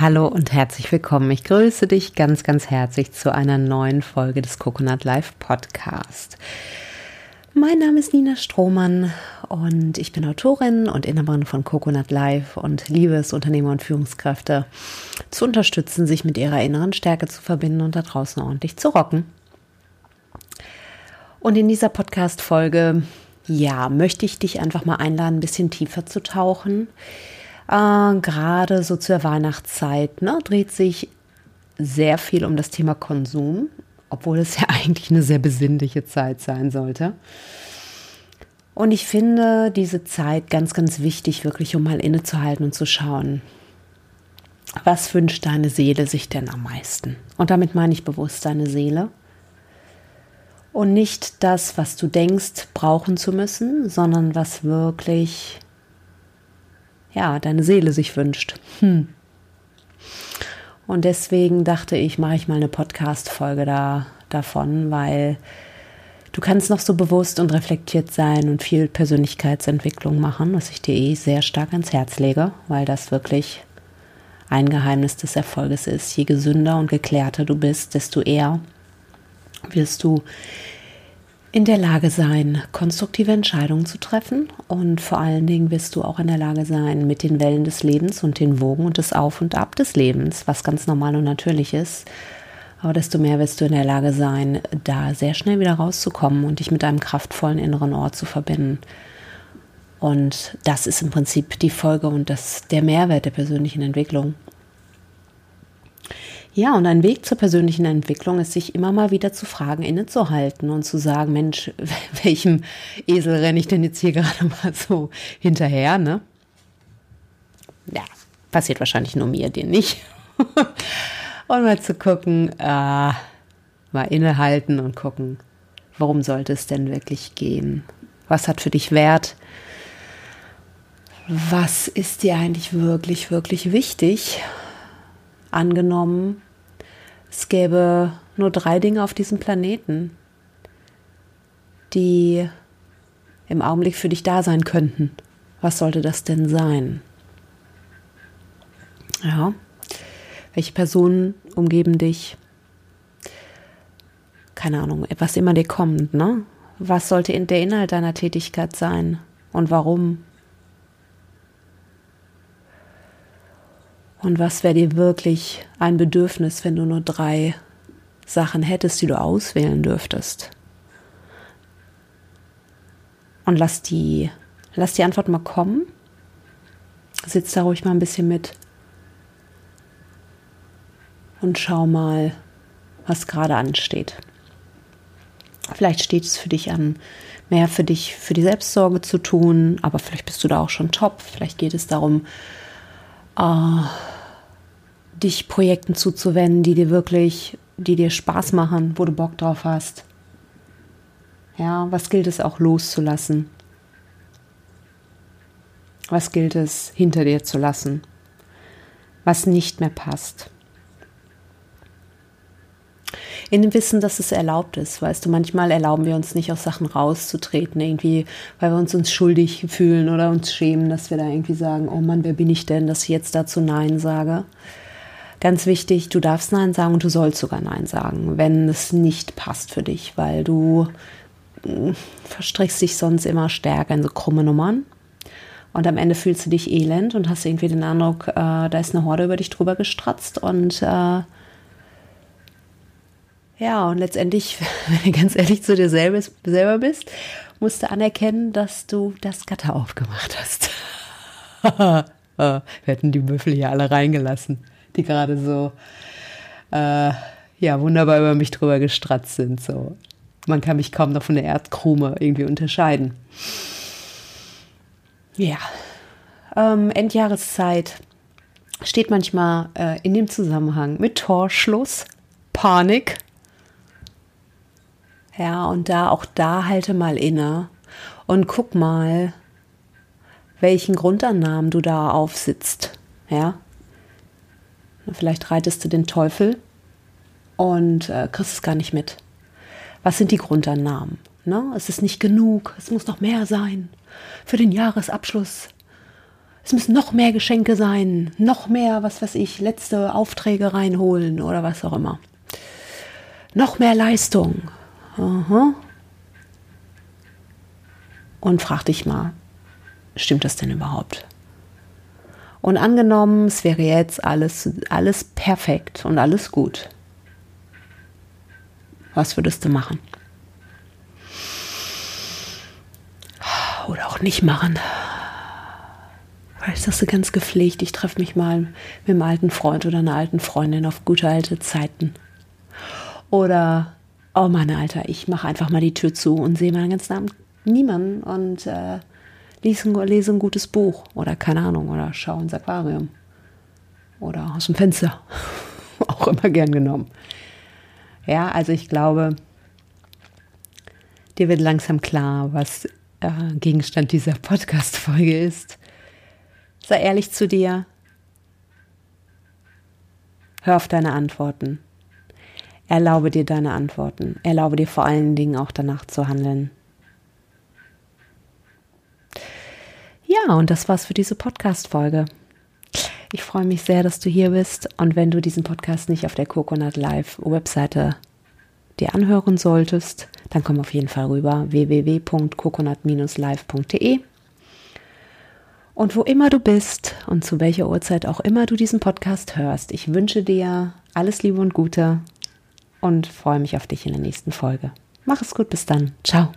Hallo und herzlich willkommen. Ich grüße dich ganz, ganz herzlich zu einer neuen Folge des Coconut Life Podcast. Mein Name ist Nina Strohmann und ich bin Autorin und Inhaberin von Coconut Life und liebe es, Unternehmer und Führungskräfte zu unterstützen, sich mit ihrer inneren Stärke zu verbinden und da draußen ordentlich zu rocken. Und in dieser Podcast-Folge, ja, möchte ich dich einfach mal einladen, ein bisschen tiefer zu tauchen äh, Gerade so zur Weihnachtszeit ne, dreht sich sehr viel um das Thema Konsum, obwohl es ja eigentlich eine sehr besinnliche Zeit sein sollte. Und ich finde diese Zeit ganz, ganz wichtig, wirklich um mal innezuhalten und zu schauen, was wünscht deine Seele sich denn am meisten? Und damit meine ich bewusst deine Seele. Und nicht das, was du denkst, brauchen zu müssen, sondern was wirklich ja, deine Seele sich wünscht. Hm. Und deswegen dachte ich, mache ich mal eine Podcast-Folge da, davon, weil du kannst noch so bewusst und reflektiert sein und viel Persönlichkeitsentwicklung machen, was ich dir eh sehr stark ans Herz lege, weil das wirklich ein Geheimnis des Erfolges ist. Je gesünder und geklärter du bist, desto eher wirst du in der Lage sein, konstruktive Entscheidungen zu treffen und vor allen Dingen wirst du auch in der Lage sein, mit den Wellen des Lebens und den Wogen und das Auf und Ab des Lebens, was ganz normal und natürlich ist, aber desto mehr wirst du in der Lage sein, da sehr schnell wieder rauszukommen und dich mit einem kraftvollen inneren Ort zu verbinden. Und das ist im Prinzip die Folge und das, der Mehrwert der persönlichen Entwicklung. Ja, und ein Weg zur persönlichen Entwicklung ist, sich immer mal wieder zu fragen, innezuhalten und zu sagen, Mensch, welchem Esel renne ich denn jetzt hier gerade mal so hinterher, ne? Ja, passiert wahrscheinlich nur mir, dir nicht. und mal zu gucken, äh, mal innehalten und gucken, worum sollte es denn wirklich gehen? Was hat für dich Wert? Was ist dir eigentlich wirklich, wirklich wichtig? Angenommen, es gäbe nur drei Dinge auf diesem Planeten, die im Augenblick für dich da sein könnten. Was sollte das denn sein? Ja. Welche Personen umgeben dich? Keine Ahnung, was immer dir kommt, ne? Was sollte der Inhalt deiner Tätigkeit sein und warum? Und was wäre dir wirklich ein Bedürfnis, wenn du nur drei Sachen hättest, die du auswählen dürftest? Und lass die, lass die Antwort mal kommen. Sitz da ruhig mal ein bisschen mit. Und schau mal, was gerade ansteht. Vielleicht steht es für dich an, mehr für dich, für die Selbstsorge zu tun, aber vielleicht bist du da auch schon top. Vielleicht geht es darum, äh, dich Projekten zuzuwenden, die dir wirklich, die dir Spaß machen, wo du Bock drauf hast. Ja, was gilt es auch loszulassen? Was gilt es hinter dir zu lassen? Was nicht mehr passt? In dem Wissen, dass es erlaubt ist. Weißt du, manchmal erlauben wir uns nicht aus Sachen rauszutreten, irgendwie, weil wir uns uns schuldig fühlen oder uns schämen, dass wir da irgendwie sagen, oh Mann, wer bin ich denn, dass ich jetzt dazu Nein sage. Ganz wichtig, du darfst Nein sagen und du sollst sogar Nein sagen, wenn es nicht passt für dich, weil du hm, verstrickst dich sonst immer stärker in so krumme Nummern. Und am Ende fühlst du dich elend und hast irgendwie den Eindruck, äh, da ist eine Horde über dich drüber gestratzt und äh, ja, und letztendlich, wenn du ganz ehrlich zu dir selber, bist, musst du anerkennen, dass du das Gatter aufgemacht hast. Wir hätten die Büffel hier alle reingelassen, die gerade so, äh, ja, wunderbar über mich drüber gestratzt sind. So. Man kann mich kaum noch von der Erdkrume irgendwie unterscheiden. Ja, ähm, Endjahreszeit steht manchmal äh, in dem Zusammenhang mit Torschluss, Panik, ja, und da auch da halte mal inne und guck mal, welchen Grundannahmen du da aufsitzt. Ja, vielleicht reitest du den Teufel und äh, kriegst es gar nicht mit. Was sind die Grundannahmen? Ne? Es ist nicht genug, es muss noch mehr sein für den Jahresabschluss. es müssen noch mehr Geschenke sein, noch mehr, was weiß ich, letzte Aufträge reinholen oder was auch immer. Noch mehr Leistung. Aha. Und frag dich mal, stimmt das denn überhaupt? Und angenommen, es wäre jetzt alles, alles perfekt und alles gut. Was würdest du machen? Oder auch nicht machen. Sagst du ganz gepflegt, ich treffe mich mal mit einem alten Freund oder einer alten Freundin auf gute alte Zeiten. Oder, oh Mann, Alter, ich mache einfach mal die Tür zu und sehe meinen ganzen Abend niemanden und äh, lese, lese ein gutes Buch oder keine Ahnung oder schaue ins Aquarium oder aus dem Fenster. Auch immer gern genommen. Ja, also ich glaube, dir wird langsam klar, was äh, Gegenstand dieser Podcast-Folge ist. Sei ehrlich zu dir. Hör auf deine Antworten. Erlaube dir deine Antworten. Erlaube dir vor allen Dingen auch danach zu handeln. Ja, und das war's für diese Podcast-Folge. Ich freue mich sehr, dass du hier bist. Und wenn du diesen Podcast nicht auf der Coconut Live Webseite dir anhören solltest, dann komm auf jeden Fall rüber www.coconut-live.de. Und wo immer du bist und zu welcher Uhrzeit auch immer du diesen Podcast hörst, ich wünsche dir alles Liebe und Gute und freue mich auf dich in der nächsten Folge. Mach es gut, bis dann. Ciao.